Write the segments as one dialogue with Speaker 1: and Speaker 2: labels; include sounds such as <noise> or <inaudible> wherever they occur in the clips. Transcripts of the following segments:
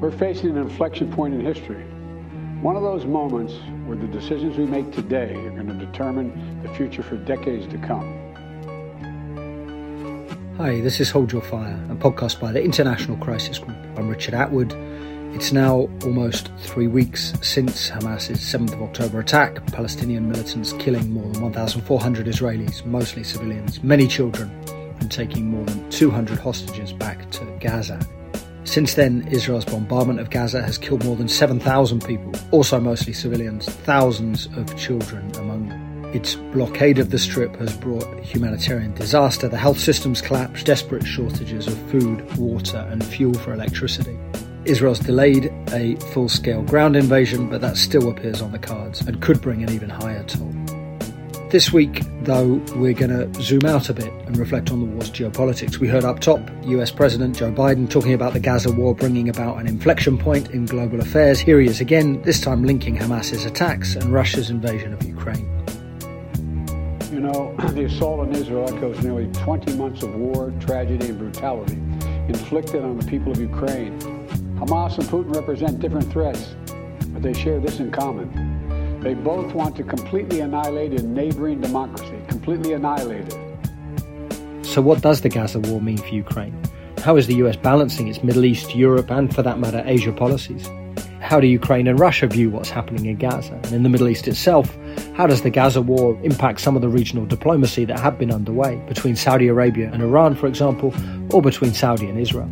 Speaker 1: We're facing an inflection point in history. One of those moments where the decisions we make today are going to determine the future for decades to come.
Speaker 2: Hi, this is Hold Your Fire, a podcast by the International Crisis Group. I'm Richard Atwood. It's now almost three weeks since Hamas's 7th of October attack, Palestinian militants killing more than 1,400 Israelis, mostly civilians, many children, and taking more than 200 hostages back to Gaza. Since then, Israel's bombardment of Gaza has killed more than 7,000 people, also mostly civilians, thousands of children among them. Its blockade of the Strip has brought humanitarian disaster. The health systems collapsed, desperate shortages of food, water, and fuel for electricity. Israel's delayed a full scale ground invasion, but that still appears on the cards and could bring an even higher toll. This week, though, we're going to zoom out a bit and reflect on the war's geopolitics. We heard up top US President Joe Biden talking about the Gaza war bringing about an inflection point in global affairs. Here he is again, this time linking Hamas's attacks and Russia's invasion of Ukraine.
Speaker 1: You know, <clears throat> the assault on Israel echoes nearly 20 months of war, tragedy, and brutality inflicted on the people of Ukraine. Hamas and Putin represent different threats, but they share this in common they both want to completely annihilate a neighboring democracy, completely annihilate it.
Speaker 2: So, what does the Gaza war mean for Ukraine? How is the US balancing its Middle East, Europe, and for that matter, Asia policies? How do Ukraine and Russia view what's happening in Gaza? And in the Middle East itself, how does the Gaza war impact some of the regional diplomacy that had been underway between Saudi Arabia and Iran, for example, or between Saudi and Israel?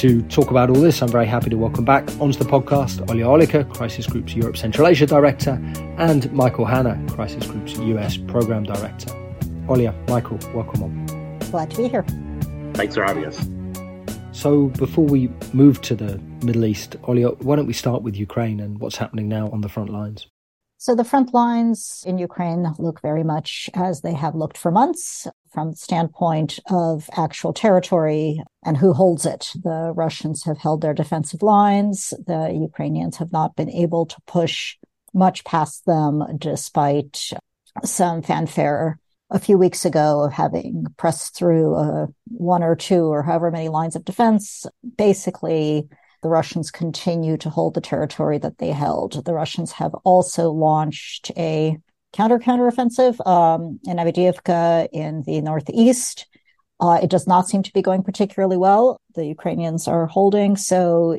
Speaker 2: To talk about all this, I'm very happy to welcome back onto the podcast Olya Oliker, Crisis Group's Europe Central Asia Director, and Michael Hanna, Crisis Group's US Program Director. Olya, Michael, welcome on.
Speaker 3: Glad to be here.
Speaker 4: Thanks for having us.
Speaker 2: So, before we move to the Middle East, Olya, why don't we start with Ukraine and what's happening now on the front lines?
Speaker 3: So the front lines in Ukraine look very much as they have looked for months from the standpoint of actual territory and who holds it. The Russians have held their defensive lines. The Ukrainians have not been able to push much past them despite some fanfare a few weeks ago of having pressed through uh, one or two or however many lines of defense. Basically, the Russians continue to hold the territory that they held. The Russians have also launched a counter counteroffensive um, in Avdiivka in the northeast. Uh, it does not seem to be going particularly well. The Ukrainians are holding, so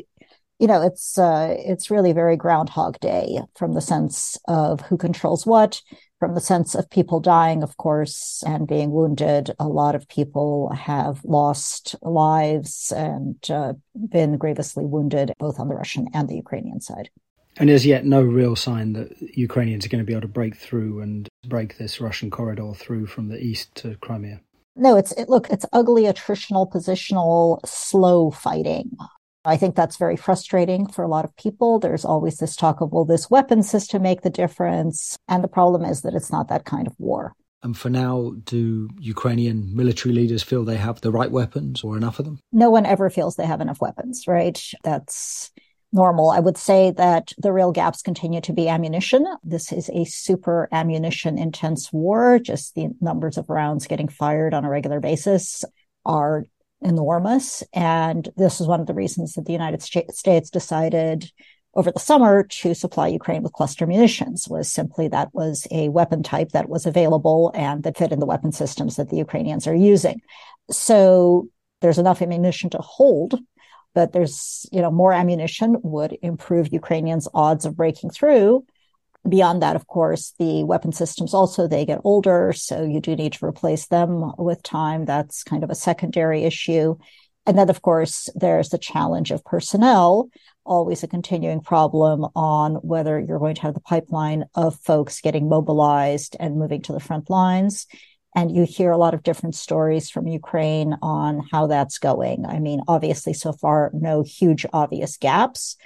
Speaker 3: you know it's uh, it's really very Groundhog Day from the sense of who controls what from the sense of people dying, of course, and being wounded, a lot of people have lost lives and uh, been grievously wounded, both on the Russian and the Ukrainian side.
Speaker 2: And there's yet no real sign that Ukrainians are going to be able to break through and break this Russian corridor through from the east to Crimea.
Speaker 3: No, it's it, look, it's ugly attritional, positional, slow fighting. I think that's very frustrating for a lot of people. There's always this talk of, will this weapon system make the difference? And the problem is that it's not that kind of war.
Speaker 2: And for now, do Ukrainian military leaders feel they have the right weapons or enough of them?
Speaker 3: No one ever feels they have enough weapons, right? That's normal. I would say that the real gaps continue to be ammunition. This is a super ammunition intense war. Just the numbers of rounds getting fired on a regular basis are enormous. And this is one of the reasons that the United States decided over the summer to supply Ukraine with cluster munitions was simply that was a weapon type that was available and that fit in the weapon systems that the Ukrainians are using. So there's enough ammunition to hold, but there's, you know, more ammunition would improve Ukrainians' odds of breaking through Beyond that, of course, the weapon systems also, they get older. So you do need to replace them with time. That's kind of a secondary issue. And then, of course, there's the challenge of personnel, always a continuing problem on whether you're going to have the pipeline of folks getting mobilized and moving to the front lines. And you hear a lot of different stories from Ukraine on how that's going. I mean, obviously, so far, no huge obvious gaps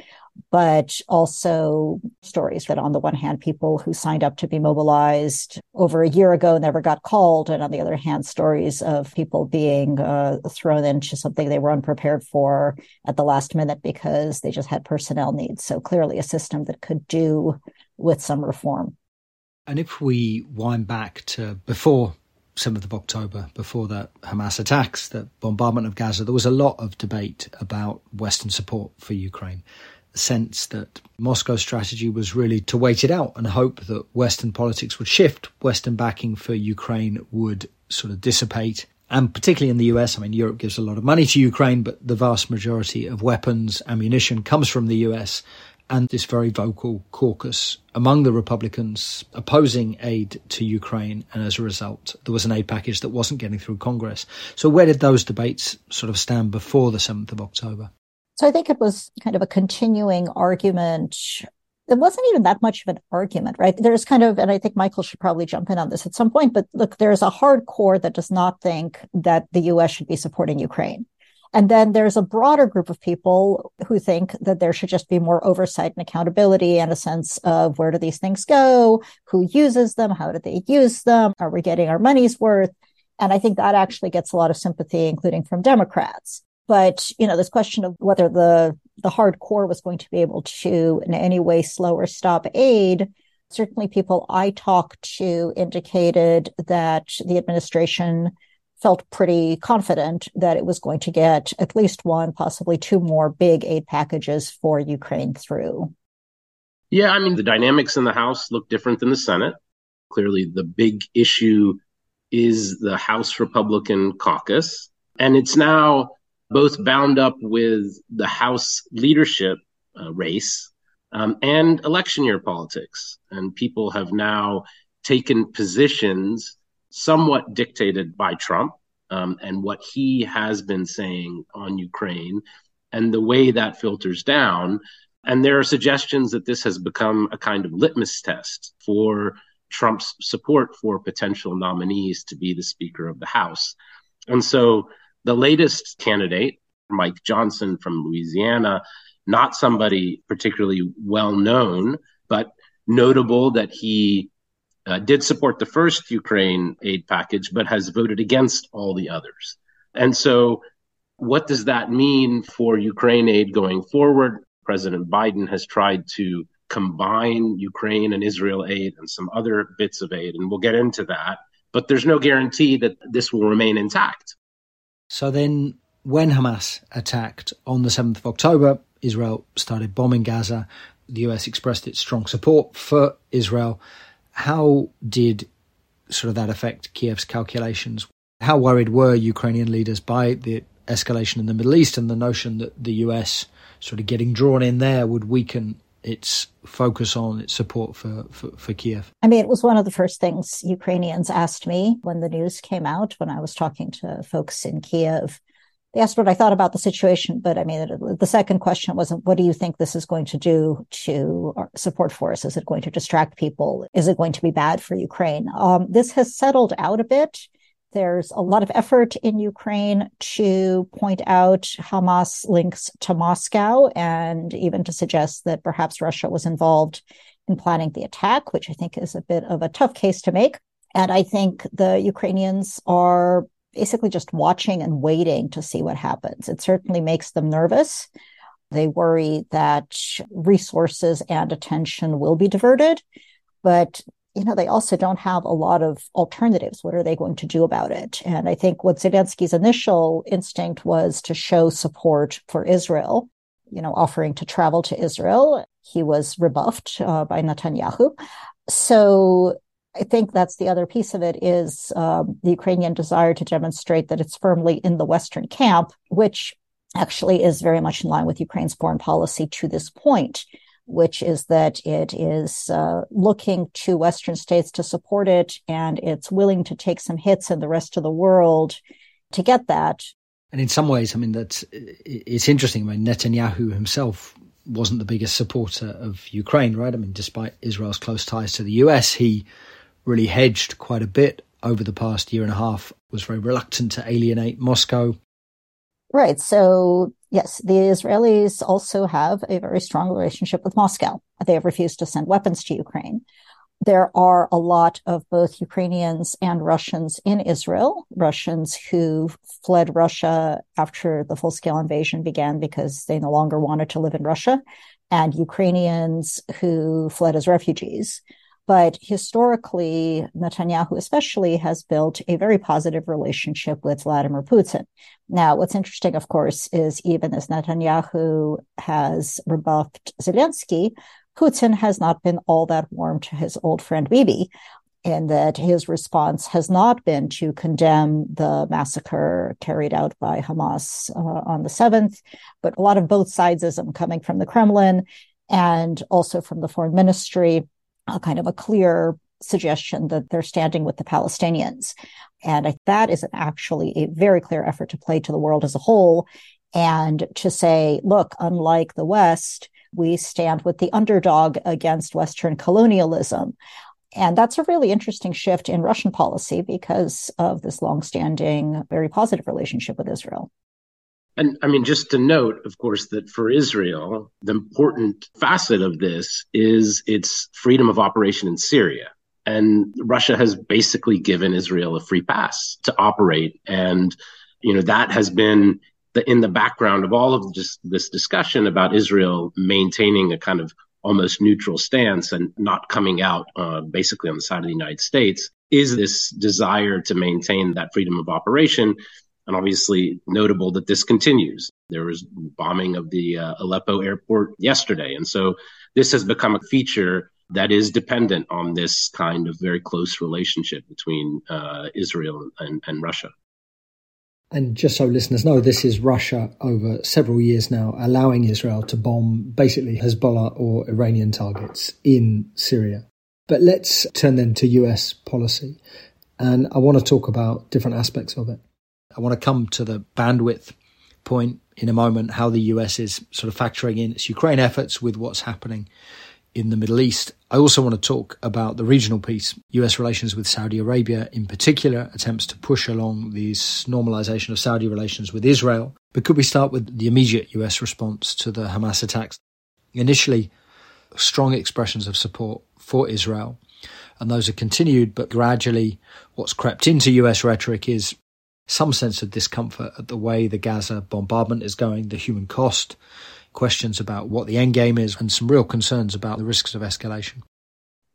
Speaker 3: but also stories that on the one hand, people who signed up to be mobilized over a year ago never got called. And on the other hand, stories of people being uh, thrown into something they were unprepared for at the last minute because they just had personnel needs. So clearly a system that could do with some reform.
Speaker 2: And if we wind back to before 7th of October, before the Hamas attacks, the bombardment of Gaza, there was a lot of debate about Western support for Ukraine. The sense that Moscow's strategy was really to wait it out and hope that Western politics would shift, Western backing for Ukraine would sort of dissipate. And particularly in the US, I mean, Europe gives a lot of money to Ukraine, but the vast majority of weapons, ammunition comes from the US and this very vocal caucus among the Republicans opposing aid to Ukraine. And as a result, there was an aid package that wasn't getting through Congress. So, where did those debates sort of stand before the 7th of October?
Speaker 3: So, I think it was kind of a continuing argument. It wasn't even that much of an argument, right? There's kind of, and I think Michael should probably jump in on this at some point, but look, there's a hardcore that does not think that the US should be supporting Ukraine. And then there's a broader group of people who think that there should just be more oversight and accountability and a sense of where do these things go? Who uses them? How do they use them? Are we getting our money's worth? And I think that actually gets a lot of sympathy, including from Democrats. But, you know, this question of whether the, the hardcore was going to be able to in any way slow or stop aid, certainly people I talked to indicated that the administration felt pretty confident that it was going to get at least one, possibly two more big aid packages for Ukraine through.
Speaker 4: Yeah, I mean, the dynamics in the House look different than the Senate. Clearly, the big issue is the House Republican caucus. And it's now both bound up with the House leadership uh, race um, and election year politics. And people have now taken positions somewhat dictated by Trump um, and what he has been saying on Ukraine and the way that filters down. And there are suggestions that this has become a kind of litmus test for Trump's support for potential nominees to be the Speaker of the House. And so the latest candidate, Mike Johnson from Louisiana, not somebody particularly well known, but notable that he uh, did support the first Ukraine aid package, but has voted against all the others. And so, what does that mean for Ukraine aid going forward? President Biden has tried to combine Ukraine and Israel aid and some other bits of aid, and we'll get into that. But there's no guarantee that this will remain intact.
Speaker 2: So then, when Hamas attacked on the 7th of October, Israel started bombing Gaza. The US expressed its strong support for Israel. How did sort of that affect Kiev's calculations? How worried were Ukrainian leaders by the escalation in the Middle East and the notion that the US sort of getting drawn in there would weaken its focus on its support for, for, for, Kiev?
Speaker 3: I mean, it was one of the first things Ukrainians asked me when the news came out, when I was talking to folks in Kiev they asked what I thought about the situation, but I mean, the second question wasn't, what do you think this is going to do to support force? Is it going to distract people? Is it going to be bad for Ukraine? Um, this has settled out a bit. There's a lot of effort in Ukraine to point out Hamas links to Moscow and even to suggest that perhaps Russia was involved in planning the attack, which I think is a bit of a tough case to make. And I think the Ukrainians are basically just watching and waiting to see what happens. It certainly makes them nervous. They worry that resources and attention will be diverted, but you know, they also don't have a lot of alternatives. What are they going to do about it? And I think what Zelensky's initial instinct was to show support for Israel, you know, offering to travel to Israel. He was rebuffed uh, by Netanyahu. So I think that's the other piece of it is um, the Ukrainian desire to demonstrate that it's firmly in the Western camp, which actually is very much in line with Ukraine's foreign policy to this point, which is that it is uh, looking to Western states to support it and it's willing to take some hits in the rest of the world to get that.
Speaker 2: And in some ways, I mean, that's it's interesting. I mean, Netanyahu himself wasn't the biggest supporter of Ukraine, right? I mean, despite Israel's close ties to the US, he really hedged quite a bit over the past year and a half, was very reluctant to alienate Moscow.
Speaker 3: Right. So, yes, the Israelis also have a very strong relationship with Moscow. They have refused to send weapons to Ukraine. There are a lot of both Ukrainians and Russians in Israel, Russians who fled Russia after the full scale invasion began because they no longer wanted to live in Russia, and Ukrainians who fled as refugees. But historically, Netanyahu especially has built a very positive relationship with Vladimir Putin. Now, what's interesting, of course, is even as Netanyahu has rebuffed Zelensky, Putin has not been all that warm to his old friend Bibi, in that his response has not been to condemn the massacre carried out by Hamas uh, on the 7th, but a lot of both sidesism coming from the Kremlin and also from the foreign ministry, a kind of a clear suggestion that they're standing with the Palestinians. And that is actually a very clear effort to play to the world as a whole and to say, look, unlike the West, we stand with the underdog against Western colonialism. And that's a really interesting shift in Russian policy because of this longstanding, very positive relationship with Israel.
Speaker 4: And I mean, just to note, of course, that for Israel, the important facet of this is its freedom of operation in Syria. And Russia has basically given Israel a free pass to operate. And, you know, that has been the, in the background of all of just this discussion about Israel maintaining a kind of almost neutral stance and not coming out uh, basically on the side of the United States is this desire to maintain that freedom of operation and obviously notable that this continues. There was bombing of the uh, Aleppo airport yesterday. And so this has become a feature that is dependent on this kind of very close relationship between uh, Israel and, and Russia.
Speaker 2: And just so listeners know, this is Russia over several years now allowing Israel to bomb basically Hezbollah or Iranian targets in Syria. But let's turn then to US policy. And I want to talk about different aspects of it. I want to come to the bandwidth point in a moment, how the US is sort of factoring in its Ukraine efforts with what's happening in the Middle East. I also want to talk about the regional piece, US relations with Saudi Arabia, in particular, attempts to push along this normalization of Saudi relations with Israel. But could we start with the immediate US response to the Hamas attacks? Initially, strong expressions of support for Israel, and those are continued, but gradually, what's crept into US rhetoric is some sense of discomfort at the way the Gaza bombardment is going, the human cost, questions about what the end game is, and some real concerns about the risks of escalation.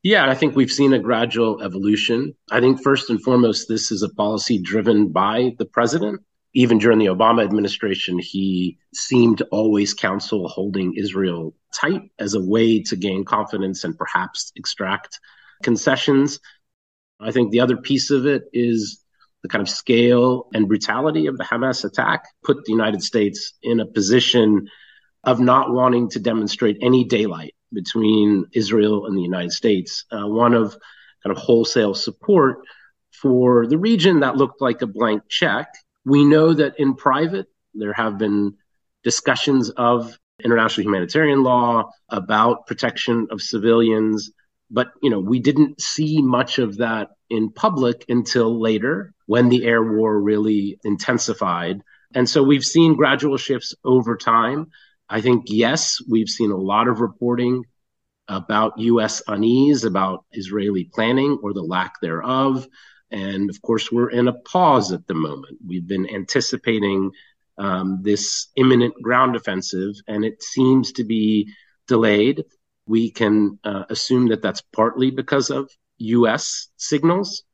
Speaker 4: Yeah, I think we've seen a gradual evolution. I think first and foremost, this is a policy driven by the president. Even during the Obama administration, he seemed to always counsel holding Israel tight as a way to gain confidence and perhaps extract concessions. I think the other piece of it is the kind of scale and brutality of the Hamas attack put the United States in a position of not wanting to demonstrate any daylight between Israel and the United States, uh, one of kind of wholesale support for the region that looked like a blank check. We know that in private, there have been discussions of international humanitarian law about protection of civilians, but you know, we didn't see much of that in public until later when the air war really intensified. And so we've seen gradual shifts over time. I think, yes, we've seen a lot of reporting about U.S. unease, about Israeli planning or the lack thereof. And of course, we're in a pause at the moment. We've been anticipating um, this imminent ground offensive, and it seems to be delayed. We can uh, assume that that's partly because of US signals,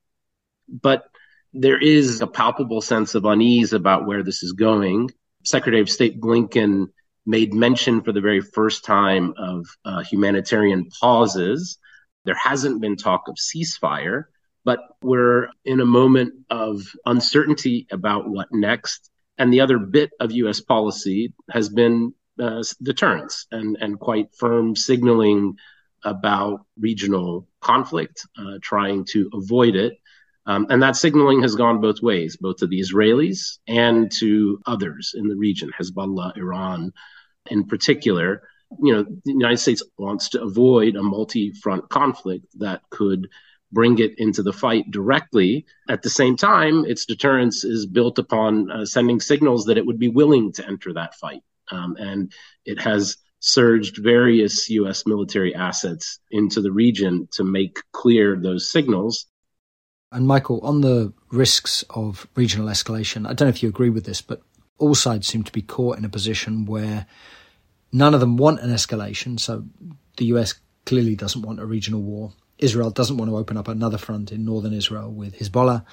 Speaker 4: but there is a palpable sense of unease about where this is going. Secretary of State Blinken made mention for the very first time of uh, humanitarian pauses. There hasn't been talk of ceasefire, but we're in a moment of uncertainty about what next. And the other bit of U.S. policy has been uh, deterrence and, and quite firm signaling about regional conflict, uh, trying to avoid it. Um, and that signaling has gone both ways, both to the Israelis and to others in the region, Hezbollah, Iran in particular. You know, the United States wants to avoid a multi front conflict that could bring it into the fight directly. At the same time, its deterrence is built upon uh, sending signals that it would be willing to enter that fight. Um, and it has surged various U.S. military assets into the region to make clear those signals.
Speaker 2: And Michael, on the risks of regional escalation, I don't know if you agree with this, but all sides seem to be caught in a position where none of them want an escalation. So the US clearly doesn't want a regional war. Israel doesn't want to open up another front in northern Israel with Hezbollah.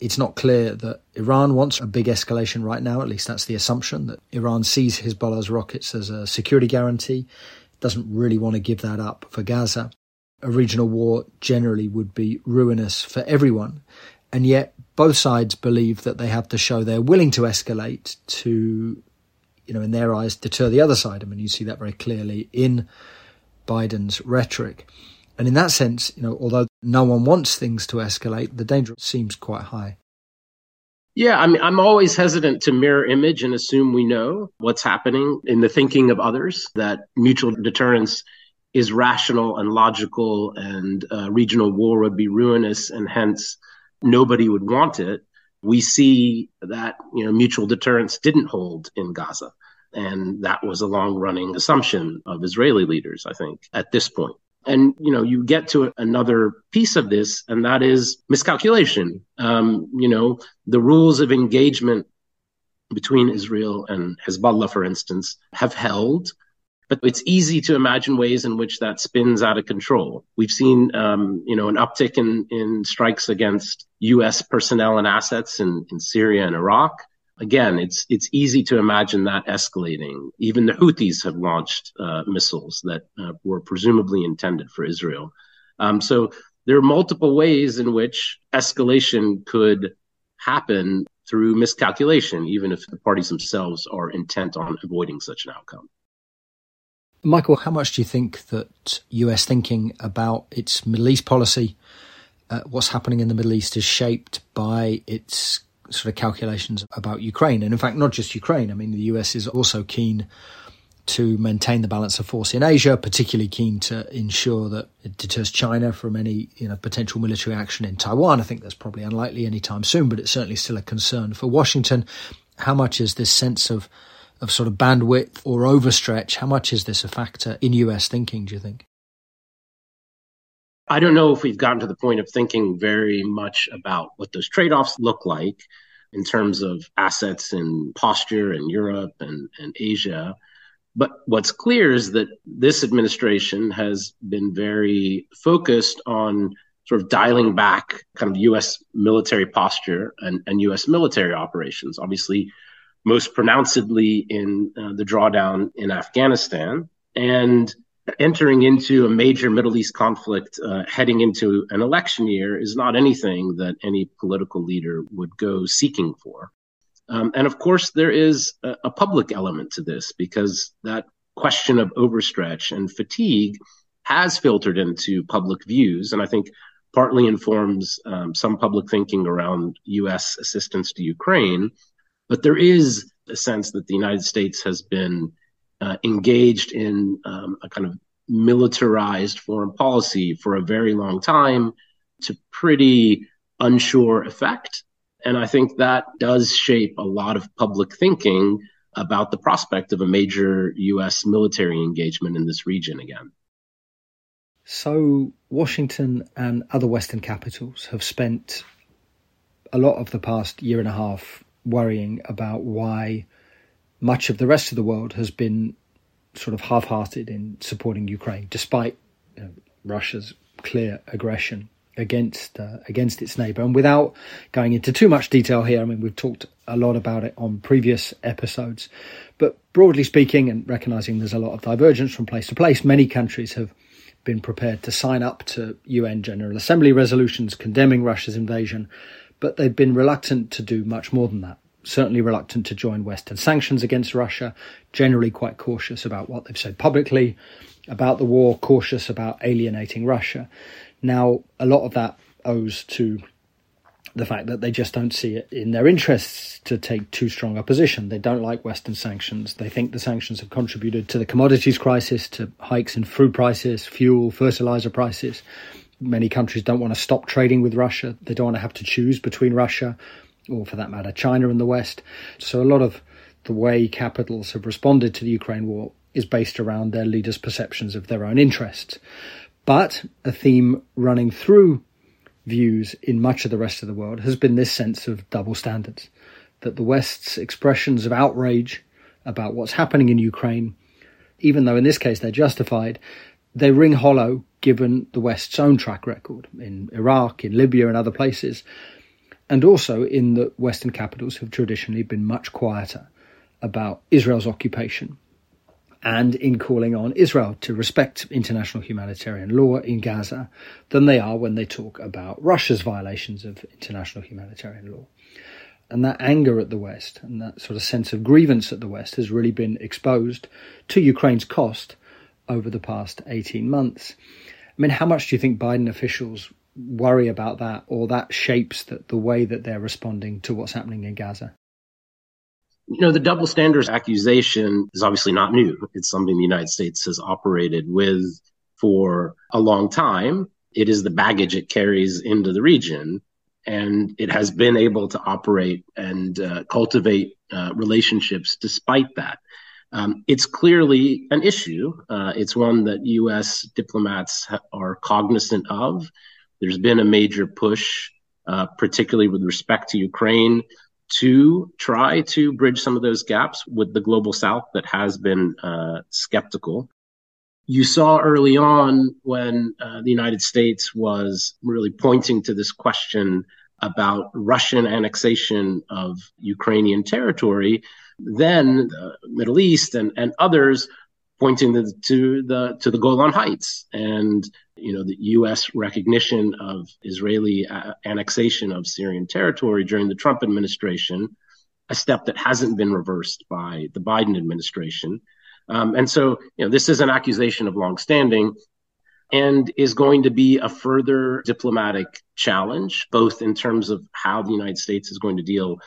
Speaker 2: It's not clear that Iran wants a big escalation right now. At least that's the assumption that Iran sees Hezbollah's rockets as a security guarantee, doesn't really want to give that up for Gaza. A regional war generally would be ruinous for everyone. And yet, both sides believe that they have to show they're willing to escalate to, you know, in their eyes, deter the other side. I mean, you see that very clearly in Biden's rhetoric. And in that sense, you know, although no one wants things to escalate, the danger seems quite high.
Speaker 4: Yeah, I mean, I'm always hesitant to mirror image and assume we know what's happening in the thinking of others, that mutual deterrence is rational and logical and uh, regional war would be ruinous and hence nobody would want it. We see that, you know, mutual deterrence didn't hold in Gaza. And that was a long running assumption of Israeli leaders, I think, at this point. And, you know, you get to another piece of this, and that is miscalculation. Um, you know, the rules of engagement between Israel and Hezbollah, for instance, have held. But it's easy to imagine ways in which that spins out of control. We've seen, um, you know, an uptick in, in strikes against U.S. personnel and assets in, in Syria and Iraq again, it's it's easy to imagine that escalating. Even the Houthis have launched uh, missiles that uh, were presumably intended for Israel. Um, so there are multiple ways in which escalation could happen through miscalculation, even if the parties themselves are intent on avoiding such an outcome.
Speaker 2: Michael, how much do you think that US thinking about its Middle East policy, uh, what's happening in the Middle East, is shaped by its sort of calculations about Ukraine. And in fact, not just Ukraine. I mean, the US is also keen to maintain the balance of force in Asia, particularly keen to ensure that it deters China from any you know potential military action in Taiwan. I think that's probably unlikely anytime soon, but it's certainly still a concern for Washington. How much is this sense of of sort of bandwidth or overstretch? How much is this a factor in US thinking? Do you think?
Speaker 4: I don't know if we've gotten to the point of thinking very much about what those trade offs look like in terms of assets and posture in Europe and, and Asia. But what's clear is that this administration has been very focused on sort of dialing back kind of US military posture and, and US military operations. Obviously, most pronouncedly in uh, the drawdown in Afghanistan. And entering into a major Middle East conflict, uh, heading into an election year, is not anything that any political leader would go seeking for. Um, and of course, there is a, a, public element to this because that question of overstretch and fatigue has filtered into public views, and I think partly informs um, some public thinking around U.S. assistance to Ukraine. But there is a sense that the United States has been engaged in um, a kind of militarized foreign policy for a very long time to pretty unsure effect. And I think that does shape a lot of public thinking about the prospect of a major U.S. military engagement in this region again.
Speaker 2: So, Washington and other Western capitals have spent a lot of the past year and a half worrying about why much of the rest of the world has been sort of half-hearted in supporting Ukraine, despite you know, Russia's clear aggression against uh, against its neighbour. And without going into too much detail here, I mean we've talked a lot about it on previous episodes, but broadly speaking, and recognising there's a lot of divergence from place to place, many countries have been prepared to sign up to UN General Assembly resolutions condemning Russia's invasion, but they've been reluctant to do much more than that certainly reluctant to join Western sanctions against Russia, generally quite cautious about what they've said publicly about the war, cautious about alienating Russia. Now, a lot of that owes to the fact that they just don't see it in their interests to take too strong a position. They don't like Western sanctions. They think the sanctions have contributed to the commodities crisis, to hikes in food prices, fuel, fertilizer prices. Many countries don't want to stop trading with Russia. They don't want to have to choose between Russia or for that matter, China and the West. So a lot of the way capitals have responded to the Ukraine war is based around their leaders' perceptions of their own interests. But a theme running through views in much of the rest of the world has been this sense of double standards. That the West's expressions of outrage about what's happening in Ukraine, even though in this case they're justified, they ring hollow given the West's own track record in Iraq, in Libya, and other places, and also in the Western capitals have traditionally been much quieter about Israel's occupation and in calling on Israel to respect international humanitarian law in Gaza than they are when they talk about Russia's violations of international humanitarian law. And that anger at the West and that sort of sense of grievance at the West has really been exposed to Ukraine's cost over the past 18 months. I mean, how much do you think Biden officials worry about that or that shapes the, the way that they're responding to what's happening in Gaza?
Speaker 4: You know, the double standards accusation is obviously not new. It's something the United States has operated with for a long time. It is the baggage it carries into the region. And it has been able to operate and uh, cultivate uh, relationships despite that. Um, it's clearly an issue. Uh, it's one that U.S. diplomats ha- are cognizant of. There's been a major push, uh, particularly with respect to Ukraine, to try to bridge some of those gaps with the global south that has been uh, skeptical. You saw early on when uh, the United States was really pointing to this question about Russian annexation of Ukrainian territory, then the Middle East and, and others pointing to the, to the to the Golan Heights and you know the U.S. recognition of Israeli uh, annexation of Syrian territory during the Trump administration, a step that hasn't been reversed by the Biden administration. Um, and so you know this is an accusation of longstanding and is going to be a further diplomatic challenge, both in terms of how the United States is going to deal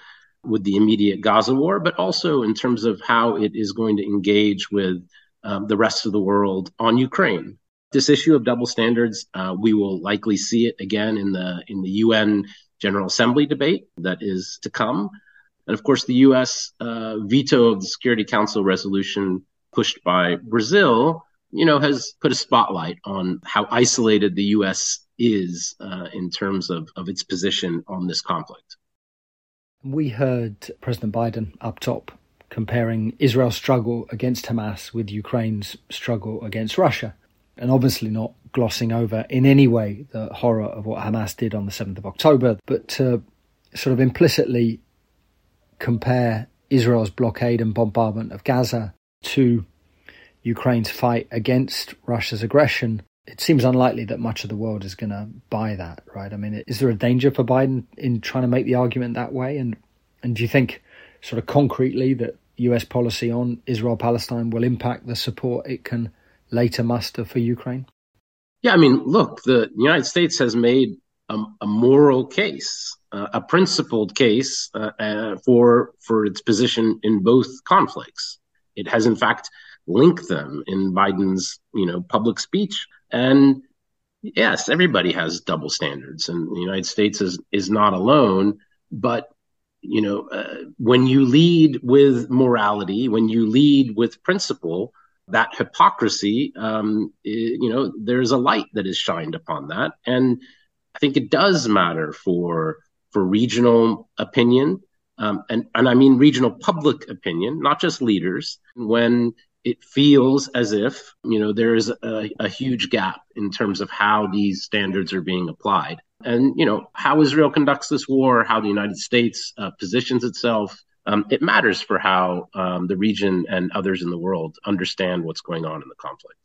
Speaker 4: with the immediate Gaza war, but also in terms of how it is going to engage with um, the rest of the world on Ukraine. This issue of double standards, uh, we will likely see it again in the in the UN General Assembly debate that is to come, and of course the U.S. Uh, veto of the Security Council resolution pushed by Brazil, you know, has put a spotlight on how isolated the U.S. is uh, in terms of of its position on this conflict.
Speaker 2: We heard President Biden up top comparing Israel's struggle against Hamas with Ukraine's struggle against Russia, and obviously not glossing over in any way the horror of what Hamas did on the 7th of October, but to sort of implicitly compare Israel's blockade and bombardment of Gaza to Ukraine's fight against Russia's aggression. It seems unlikely that much of the world is going to buy that, right? I mean, is there a danger for Biden in trying to make the argument that way? And and do you think, sort of concretely, that US policy on Israel Palestine will impact the support it can later muster for Ukraine?
Speaker 4: Yeah, I mean, look, the United States has made a, a moral case, uh, a principled case uh, uh, for for its position in both conflicts. It has, in fact, linked them in Biden's, you know, public speech. And yes, everybody has double standards, and the United States is is not alone. But you know, uh, when you lead with morality, when you lead with principle, that hypocrisy, um, you know, there's a light that is shined upon that, and I think it does matter for for regional opinion, um, and and I mean regional public opinion, not just leaders. When it feels as if you know there is a, a huge gap in terms of how these standards are being applied and you know how Israel conducts this war, how the United States uh, positions itself. Um, it matters for how um, the region and others in the world understand what's going on in the conflict.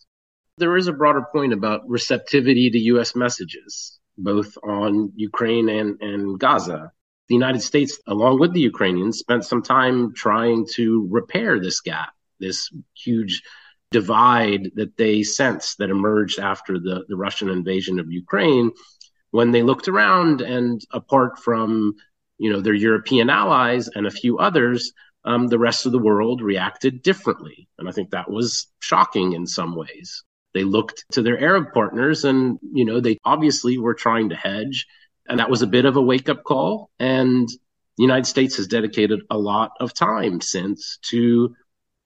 Speaker 4: There is a broader point about receptivity to U.S. messages, both on Ukraine and, and Gaza. The United States, along with the Ukrainians, spent some time trying to repair this gap, this huge divide that they sensed that emerged after the, the Russian invasion of Ukraine when they looked around and apart from you know their European allies and a few others, um, the rest of the world reacted differently, and I think that was shocking in some ways. They looked to their Arab partners, and you know they obviously were trying to hedge, and that was a bit of a wake up call. And the United States has dedicated a lot of time since to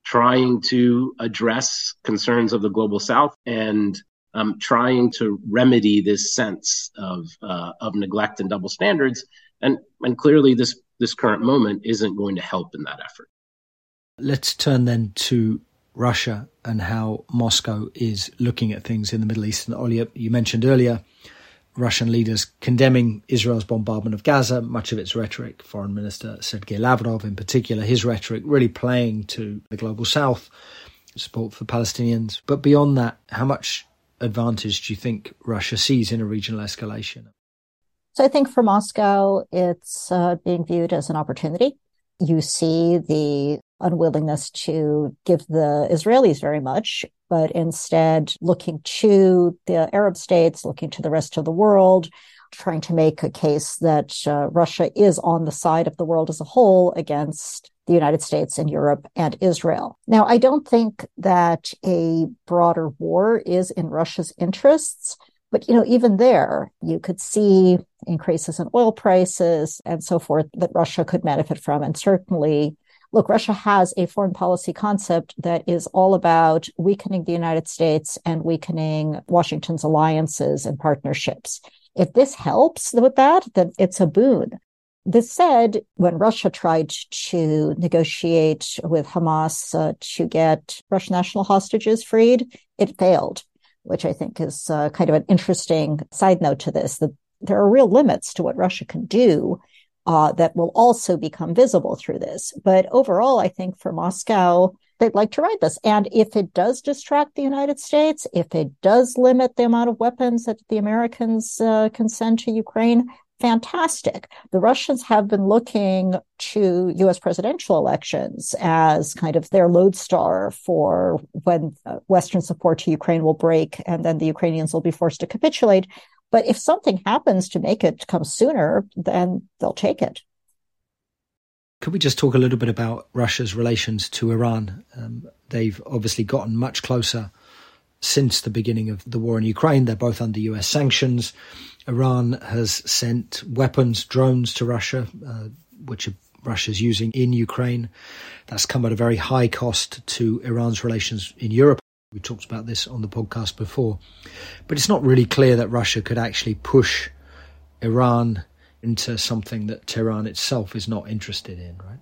Speaker 4: trying to address concerns of the global South and um, trying to remedy this sense of uh, of neglect and double standards, and and clearly this this current moment isn't going to help in that effort.
Speaker 2: Let's turn then to Russia and how Moscow is looking at things in the Middle East. And Olya, you mentioned earlier Russian leaders condemning Israel's bombardment of Gaza, much of its rhetoric, Foreign Minister Sergei Lavrov in particular, his rhetoric really playing to the global south, support for Palestinians. But beyond that, how much advantage do you think Russia sees in a regional escalation?
Speaker 3: So I think for Moscow, it's uh, being viewed as an opportunity. You see the unwillingness to give the Israelis very much, but instead looking to the Arab states, looking to the rest of the world, trying to make a case that uh, Russia is on the side of the world as a whole against the United States and Europe and Israel. Now, I don't think that a broader war is in Russia's interests. But, you know, even there, you could see increases in oil prices and so forth that Russia could benefit from. And certainly look, Russia has a foreign policy concept that is all about weakening the United States and weakening Washington's alliances and partnerships. If this helps with that, then it's a boon. This said, when Russia tried to negotiate with Hamas uh, to get Russian national hostages freed, it failed, which I think is uh, kind of an interesting side note to this, that there are real limits to what Russia can do uh, that will also become visible through this. But overall, I think for Moscow, they'd like to ride this. And if it does distract the United States, if it does limit the amount of weapons that the Americans uh, can send to Ukraine, fantastic. The Russians have been looking to US presidential elections as kind of their lodestar for when uh, Western support to Ukraine will break and then the Ukrainians will be forced to capitulate. But if something happens to make it come sooner, then they'll take it.
Speaker 2: Could we just talk a little bit about Russia's relations to Iran? Um, they've obviously gotten much closer since the beginning of the war in Ukraine. They're both under US sanctions. Iran has sent weapons, drones to Russia, uh, which Russia's using in Ukraine. That's come at a very high cost to Iran's relations in Europe. We talked about this on the podcast before. But it's not really clear that Russia could actually push Iran into something that Tehran itself is not interested in, right?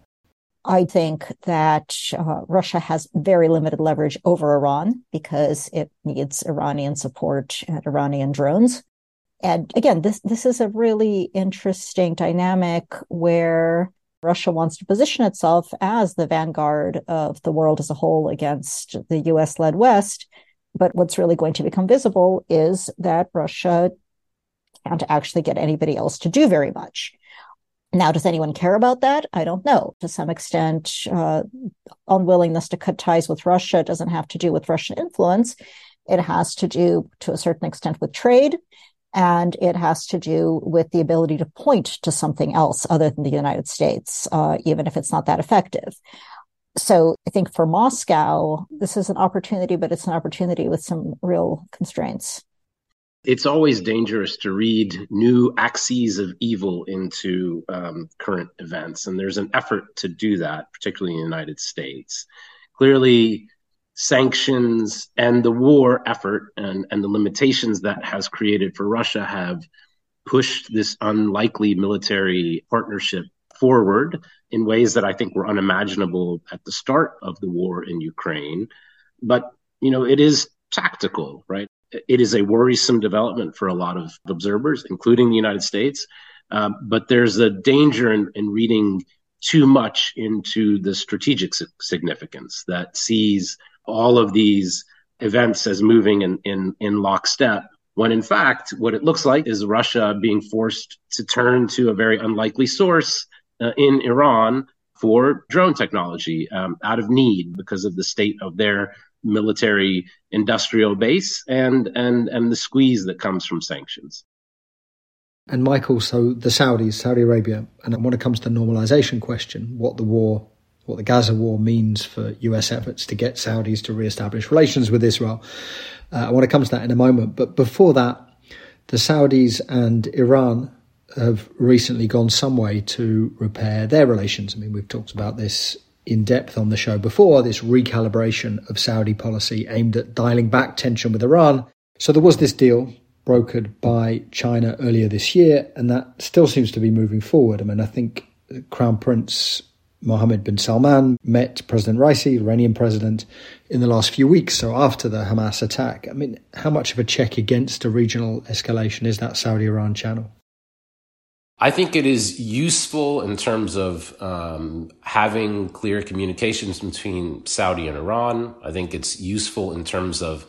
Speaker 3: I think that uh, Russia has very limited leverage over Iran because it needs Iranian support and Iranian drones. And again, this this is a really interesting dynamic where Russia wants to position itself as the vanguard of the world as a whole against the US led West. But what's really going to become visible is that Russia can't actually get anybody else to do very much. Now, does anyone care about that? I don't know. To some extent, uh, unwillingness to cut ties with Russia doesn't have to do with Russian influence. It has to do, to a certain extent, with trade and it has to do with the ability to point to something else other than the United States, uh, even if it's not that effective. So I think for Moscow, this is an opportunity, but it's an opportunity with some real constraints.
Speaker 4: It's always dangerous to read new axes of evil into um, current events. And there's an effort to do that, particularly in the United States. Clearly, sanctions and the war effort and, and the limitations that has created for Russia have pushed this unlikely military partnership forward in ways that I think were unimaginable at the start of the war in Ukraine. But, you know, it is tactical, right? It is a worrisome development for a lot of observers, including the United States. Um, but there's a danger in, in reading too much into the strategic significance that sees all of these events as moving in, in, in lockstep, when in fact, what it looks like is Russia being forced to turn to a very unlikely source uh, in Iran for drone technology um, out of need because of the state of their military industrial base and, and, and the squeeze that comes from sanctions.
Speaker 2: And Michael, so the Saudis, Saudi Arabia, and when it comes to the normalization question, what the war what the Gaza war means for US efforts to get Saudis to re-establish relations with Israel. Uh, I want to come to that in a moment. But before that, the Saudis and Iran have recently gone some way to repair their relations. I mean, we've talked about this in depth on the show before, this recalibration of Saudi policy aimed at dialing back tension with Iran. So there was this deal brokered by China earlier this year, and that still seems to be moving forward. I mean, I think Crown Prince Mohammed bin Salman met President Raisi, Iranian president, in the last few weeks, so after the Hamas attack. I mean, how much of a check against a regional escalation is that Saudi Iran channel?
Speaker 4: I think it is useful in terms of um, having clear communications between Saudi and Iran. I think it's useful in terms of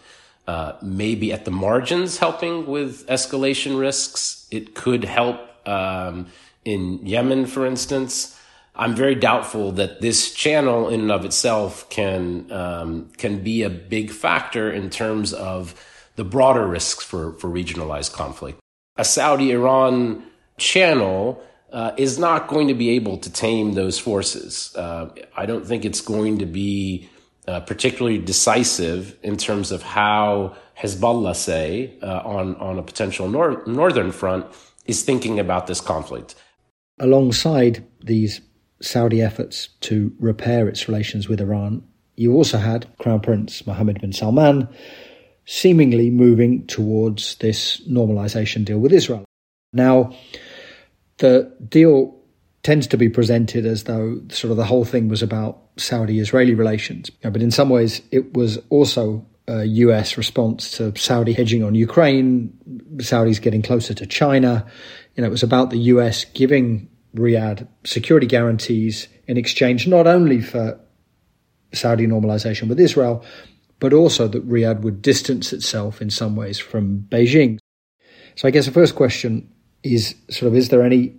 Speaker 4: uh, maybe at the margins helping with escalation risks. It could help um, in Yemen, for instance. I'm very doubtful that this channel in and of itself can um, can be a big factor in terms of the broader risks for, for regionalized conflict. A Saudi Iran channel uh, is not going to be able to tame those forces. Uh, I don't think it's going to be uh, particularly decisive in terms of how Hezbollah, say, uh, on, on a potential nor- northern front, is thinking about this conflict.
Speaker 2: Alongside these Saudi efforts to repair its relations with Iran, you also had Crown Prince Mohammed bin Salman seemingly moving towards this normalization deal with Israel. Now, the deal tends to be presented as though sort of the whole thing was about Saudi Israeli relations. But in some ways, it was also a US response to Saudi hedging on Ukraine, Saudis getting closer to China. You know, it was about the US giving Riyadh security guarantees in exchange not only for Saudi normalization with Israel, but also that Riyadh would distance itself in some ways from Beijing. So I guess the first question is sort of is there any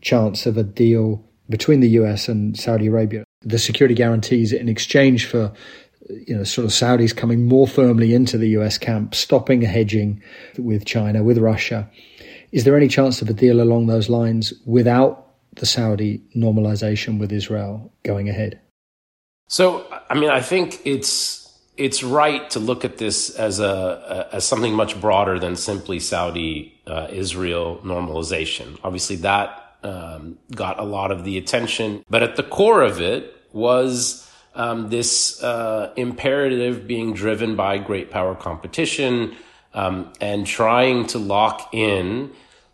Speaker 2: chance of a deal between the US and Saudi Arabia? The security guarantees in exchange for you know sort of Saudis coming more firmly into the US camp, stopping hedging with China, with Russia. Is there any chance of a deal along those lines without the Saudi normalization with Israel going ahead?
Speaker 4: So, I mean, I think it's it's right to look at this as a, as something much broader than simply Saudi uh, Israel normalization. Obviously, that um, got a lot of the attention, but at the core of it was um, this uh, imperative being driven by great power competition um, and trying to lock in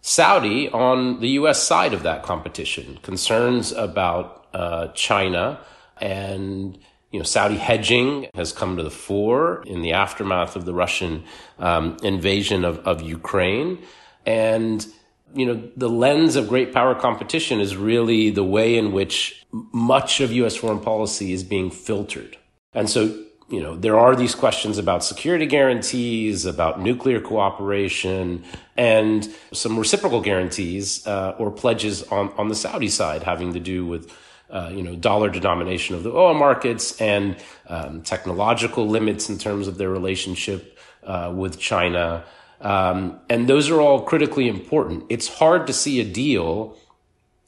Speaker 4: Saudi on the U.S. side of that competition. Concerns about uh, China and you know Saudi hedging has come to the fore in the aftermath of the Russian um, invasion of, of Ukraine, and you know the lens of great power competition is really the way in which much of U.S. foreign policy is being filtered, and so you know, there are these questions about security guarantees, about nuclear cooperation, and some reciprocal guarantees uh, or pledges on, on the Saudi side having to do with, uh, you know, dollar denomination of the oil markets and um, technological limits in terms of their relationship uh, with China. Um, and those are all critically important. It's hard to see a deal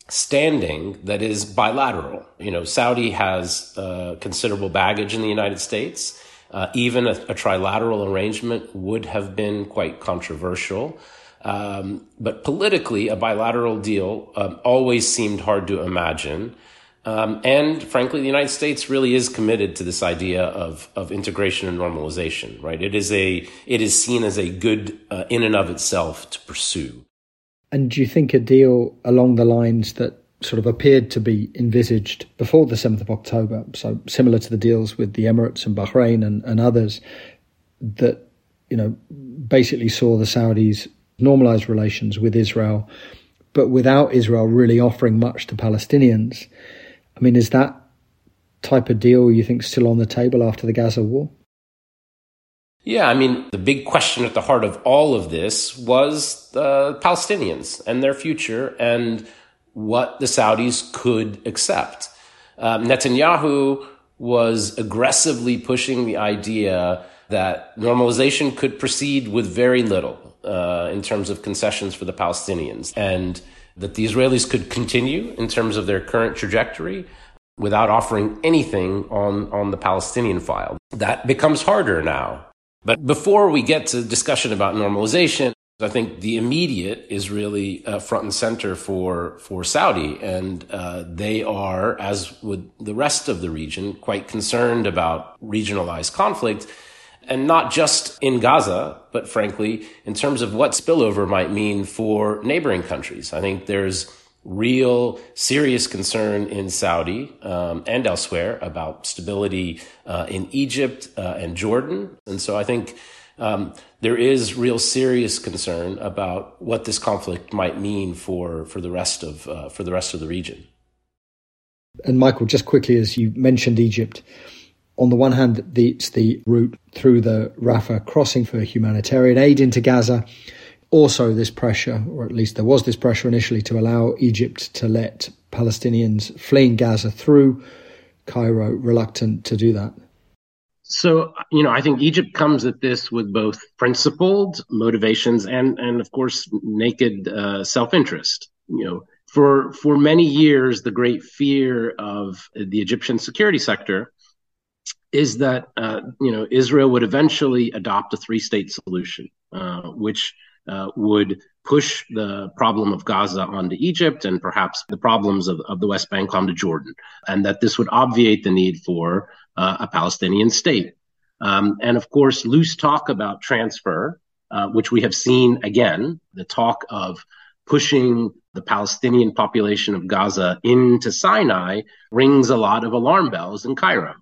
Speaker 4: standing that is bilateral. You know, Saudi has uh, considerable baggage in the United States. Uh, even a, a, trilateral arrangement would have been quite controversial. Um, but politically, a bilateral deal um, always seemed hard to imagine. Um, and frankly, the United States really is committed to this idea of, of integration and normalization, right? It is a, it is seen as a good uh, in and of itself to pursue.
Speaker 2: And do you think a deal along the lines that sort of appeared to be envisaged before the 7th of October, so similar to the deals with the Emirates and Bahrain and, and others, that, you know, basically saw the Saudis normalize relations with Israel, but without Israel really offering much to Palestinians. I mean, is that type of deal you think still on the table after the Gaza war?
Speaker 4: Yeah, I mean, the big question at the heart of all of this was the Palestinians and their future and what the Saudis could accept. Um, Netanyahu was aggressively pushing the idea that normalization could proceed with very little uh, in terms of concessions for the Palestinians and that the Israelis could continue in terms of their current trajectory without offering anything on, on the Palestinian file. That becomes harder now but before we get to discussion about normalization, I think the immediate is really uh, front and center for for Saudi, and uh, they are, as with the rest of the region, quite concerned about regionalized conflict, and not just in Gaza, but frankly, in terms of what spillover might mean for neighboring countries. I think there's real serious concern in Saudi um, and elsewhere about stability uh, in Egypt uh, and Jordan. And so I think um, there is real serious concern about what this conflict might mean for, for the rest of uh, for the rest of the region.
Speaker 2: And Michael, just quickly, as you mentioned Egypt, on the one hand, it's the route through the Rafah crossing for humanitarian aid into Gaza. Also, this pressure, or at least there was this pressure initially, to allow Egypt to let Palestinians fleeing Gaza through. Cairo reluctant to do that.
Speaker 4: So, you know, I think Egypt comes at this with both principled motivations and, and of course, naked uh, self-interest. You know, for for many years, the great fear of the Egyptian security sector is that uh, you know Israel would eventually adopt a three-state solution, uh, which uh, would push the problem of Gaza onto Egypt and perhaps the problems of, of the West Bank onto Jordan, and that this would obviate the need for uh, a Palestinian state. Um, and of course, loose talk about transfer, uh, which we have seen again, the talk of pushing the Palestinian population of Gaza into Sinai rings a lot of alarm bells in Cairo.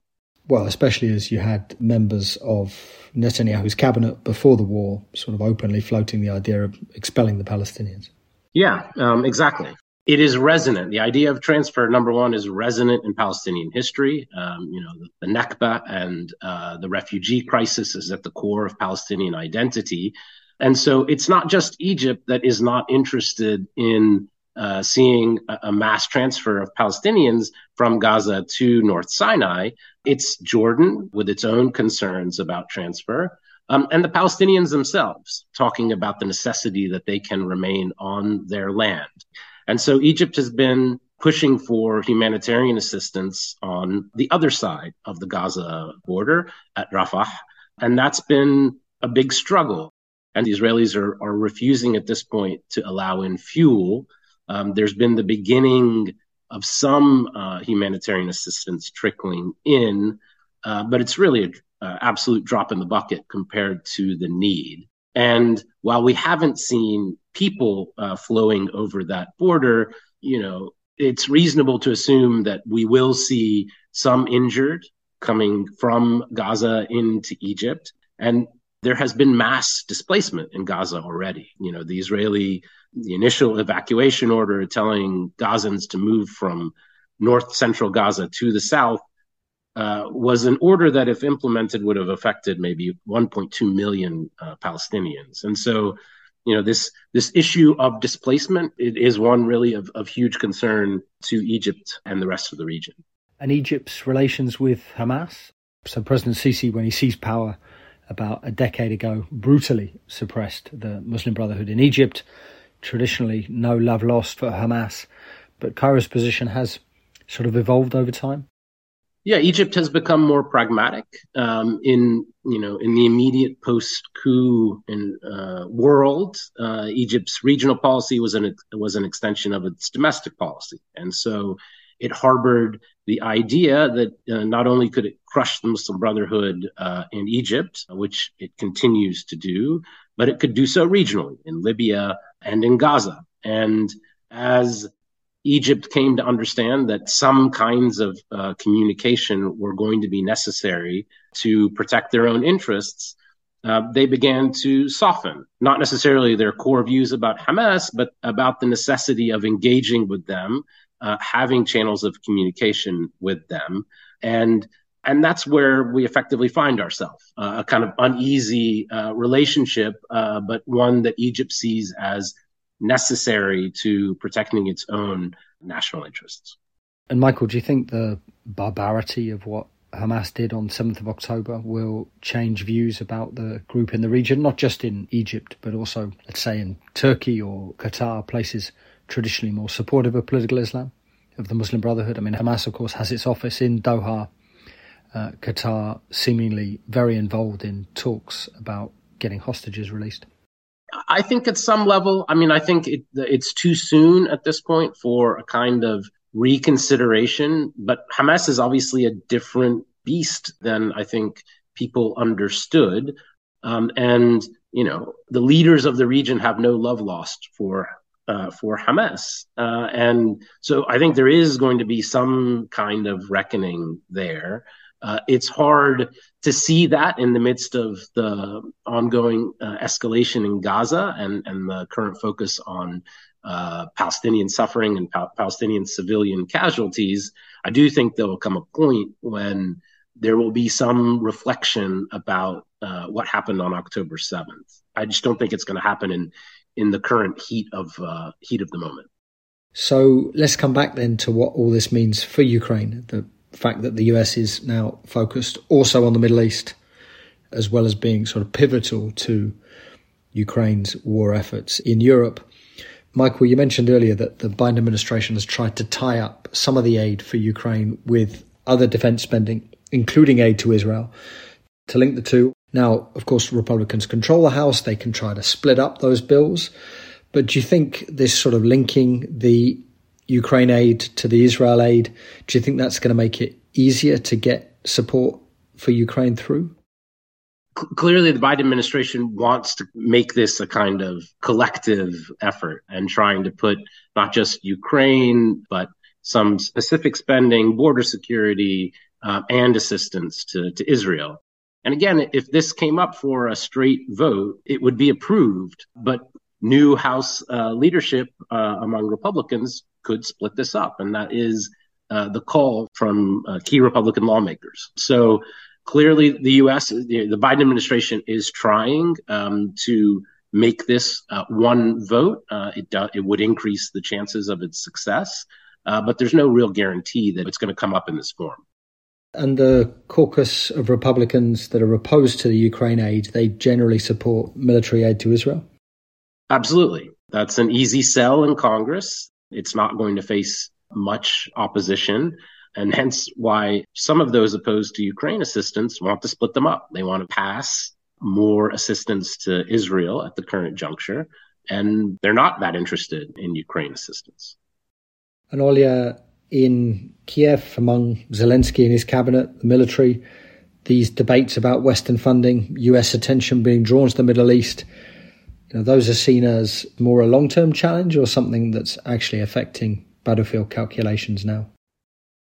Speaker 2: Well, especially as you had members of Netanyahu's cabinet before the war sort of openly floating the idea of expelling the Palestinians.
Speaker 4: Yeah, um, exactly. It is resonant. The idea of transfer, number one, is resonant in Palestinian history. Um, you know, the, the Nakba and uh, the refugee crisis is at the core of Palestinian identity. And so it's not just Egypt that is not interested in uh, seeing a, a, mass transfer of Palestinians from Gaza to North Sinai. It's Jordan with its own concerns about transfer. Um, and the Palestinians themselves talking about the necessity that they can remain on their land. And so Egypt has been pushing for humanitarian assistance on the other side of the Gaza border at Rafah. And that's been a big struggle. And the Israelis are, are refusing at this point to allow in fuel um, there's been the beginning of some uh, humanitarian assistance trickling in, uh, but it's really an absolute drop in the bucket compared to the need. And while we haven't seen people uh, flowing over that border, you know, it's reasonable to assume that we will see some injured coming from Gaza into Egypt. And there has been mass displacement in Gaza already. You know, the Israeli the initial evacuation order telling Gazans to move from north central Gaza to the south uh, was an order that, if implemented, would have affected maybe 1.2 million uh, Palestinians. And so, you know, this this issue of displacement it is one really of, of huge concern to Egypt and the rest of the region.
Speaker 2: And Egypt's relations with Hamas. So President Sisi, when he seized power about a decade ago, brutally suppressed the Muslim Brotherhood in Egypt traditionally no love lost for Hamas, but Cairo's position has sort of evolved over time.
Speaker 4: Yeah, Egypt has become more pragmatic um, in you know in the immediate post-coup in, uh, world. Uh, Egypt's regional policy was an was an extension of its domestic policy, and so it harbored the idea that uh, not only could it crush the Muslim Brotherhood uh, in Egypt, which it continues to do, but it could do so regionally in Libya and in Gaza. And as Egypt came to understand that some kinds of uh, communication were going to be necessary to protect their own interests, uh, they began to soften, not necessarily their core views about Hamas, but about the necessity of engaging with them, uh, having channels of communication with them. And and that's where we effectively find ourselves uh, a kind of uneasy uh, relationship, uh, but one that Egypt sees as necessary to protecting its own national interests.
Speaker 2: And Michael, do you think the barbarity of what Hamas did on 7th of October will change views about the group in the region, not just in Egypt, but also, let's say, in Turkey or Qatar, places traditionally more supportive of political Islam, of the Muslim Brotherhood? I mean, Hamas, of course, has its office in Doha uh, Qatar seemingly very involved in talks about getting hostages released?
Speaker 4: I think at some level, I mean, I think it, it's too soon at this point for a kind of reconsideration. But Hamas is obviously a different beast than I think people understood. Um, and, you know, the leaders of the region have no love lost for uh, for Hamas. Uh, and so I think there is going to be some kind of reckoning there. Uh, it's hard to see that in the midst of the ongoing uh, escalation in Gaza and, and the current focus on uh, Palestinian suffering and pa- Palestinian civilian casualties. I do think there will come a point when there will be some reflection about uh, what happened on October 7th. I just don't think it's going to happen in in the current heat of uh, heat of the moment.
Speaker 2: So let's come back then to what all this means for Ukraine. The fact that the US is now focused also on the Middle East, as well as being sort of pivotal to Ukraine's war efforts in Europe. Michael, you mentioned earlier that the Biden administration has tried to tie up some of the aid for Ukraine with other defense spending, including aid to Israel, to link the two. Now, of course, Republicans control the House. They can try to split up those bills. But do you think this sort of linking the Ukraine aid to the Israel aid, do you think that's going to make it easier to get support for Ukraine through?
Speaker 4: Clearly, the Biden administration wants to make this a kind of collective effort and trying to put not just Ukraine, but some specific spending, border security, uh, and assistance to, to Israel. And again, if this came up for a straight vote, it would be approved. But new House uh, leadership uh, among Republicans could split this up. And that is uh, the call from uh, key Republican lawmakers. So clearly, the U.S., the, Biden administration is trying um, to make this uh, one vote. Uh, it, do, it would increase the chances of its success. but there's no real guarantee that it's going to come up in this form
Speaker 2: and the caucus of Republicans that are opposed to the Ukraine aid, they generally support military aid to Israel?
Speaker 4: Absolutely. That's an easy sell in Congress. It's not going to face much opposition. And hence why some of those opposed to Ukraine assistance want to split them up. They want to pass more assistance to Israel at the current juncture. And they're not that interested in Ukraine assistance.
Speaker 2: And Olya, in Kiev among Zelensky and his cabinet, the military, these debates about Western funding, US attention being drawn to the Middle East, you know, those are seen as more a long term challenge or something that's actually affecting battlefield calculations now?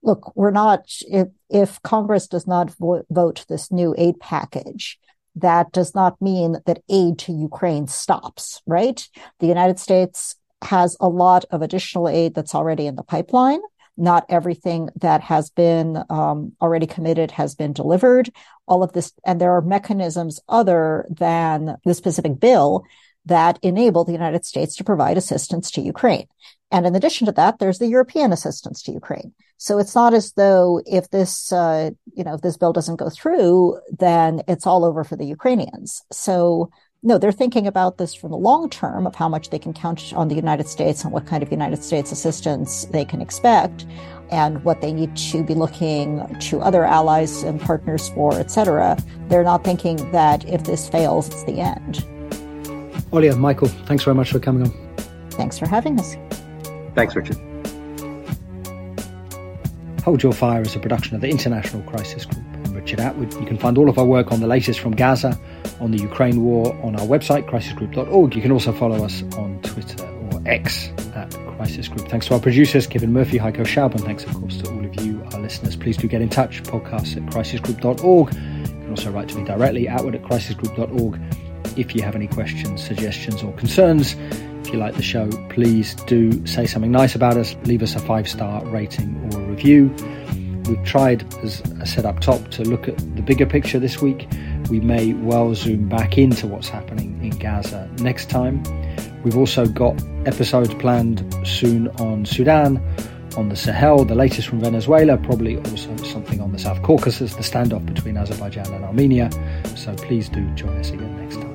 Speaker 3: Look, we're not, if, if Congress does not vo- vote this new aid package, that does not mean that aid to Ukraine stops, right? The United States has a lot of additional aid that's already in the pipeline. Not everything that has been um, already committed has been delivered. All of this, and there are mechanisms other than the specific bill that enable the United States to provide assistance to Ukraine. And in addition to that, there's the European assistance to Ukraine. So it's not as though if this, uh, you know, if this bill doesn't go through, then it's all over for the Ukrainians. So no, they're thinking about this from the long term of how much they can count on the United States and what kind of United States assistance they can expect and what they need to be looking to other allies and partners for, et cetera. They're not thinking that if this fails, it's the end.
Speaker 2: Olya, Michael, thanks very much for coming on.
Speaker 3: Thanks for having us.
Speaker 4: Thanks, Richard.
Speaker 2: Hold Your Fire is a production of the International Crisis Group. I'm Richard Atwood. You can find all of our work on the latest from Gaza on the Ukraine war on our website, crisisgroup.org. You can also follow us on Twitter or X at Crisis Group. Thanks to our producers, Kevin Murphy, Heiko Schaub, and thanks, of course, to all of you, our listeners. Please do get in touch, podcasts at crisisgroup.org. You can also write to me directly, atwood at crisisgroup.org. If you have any questions, suggestions, or concerns, if you like the show, please do say something nice about us. Leave us a five star rating or review. We've tried, as I said up top, to look at the bigger picture this week we may well zoom back into what's happening in Gaza next time. We've also got episodes planned soon on Sudan, on the Sahel, the latest from Venezuela, probably also something on the South Caucasus, the standoff between Azerbaijan and Armenia. So please do join us again next time.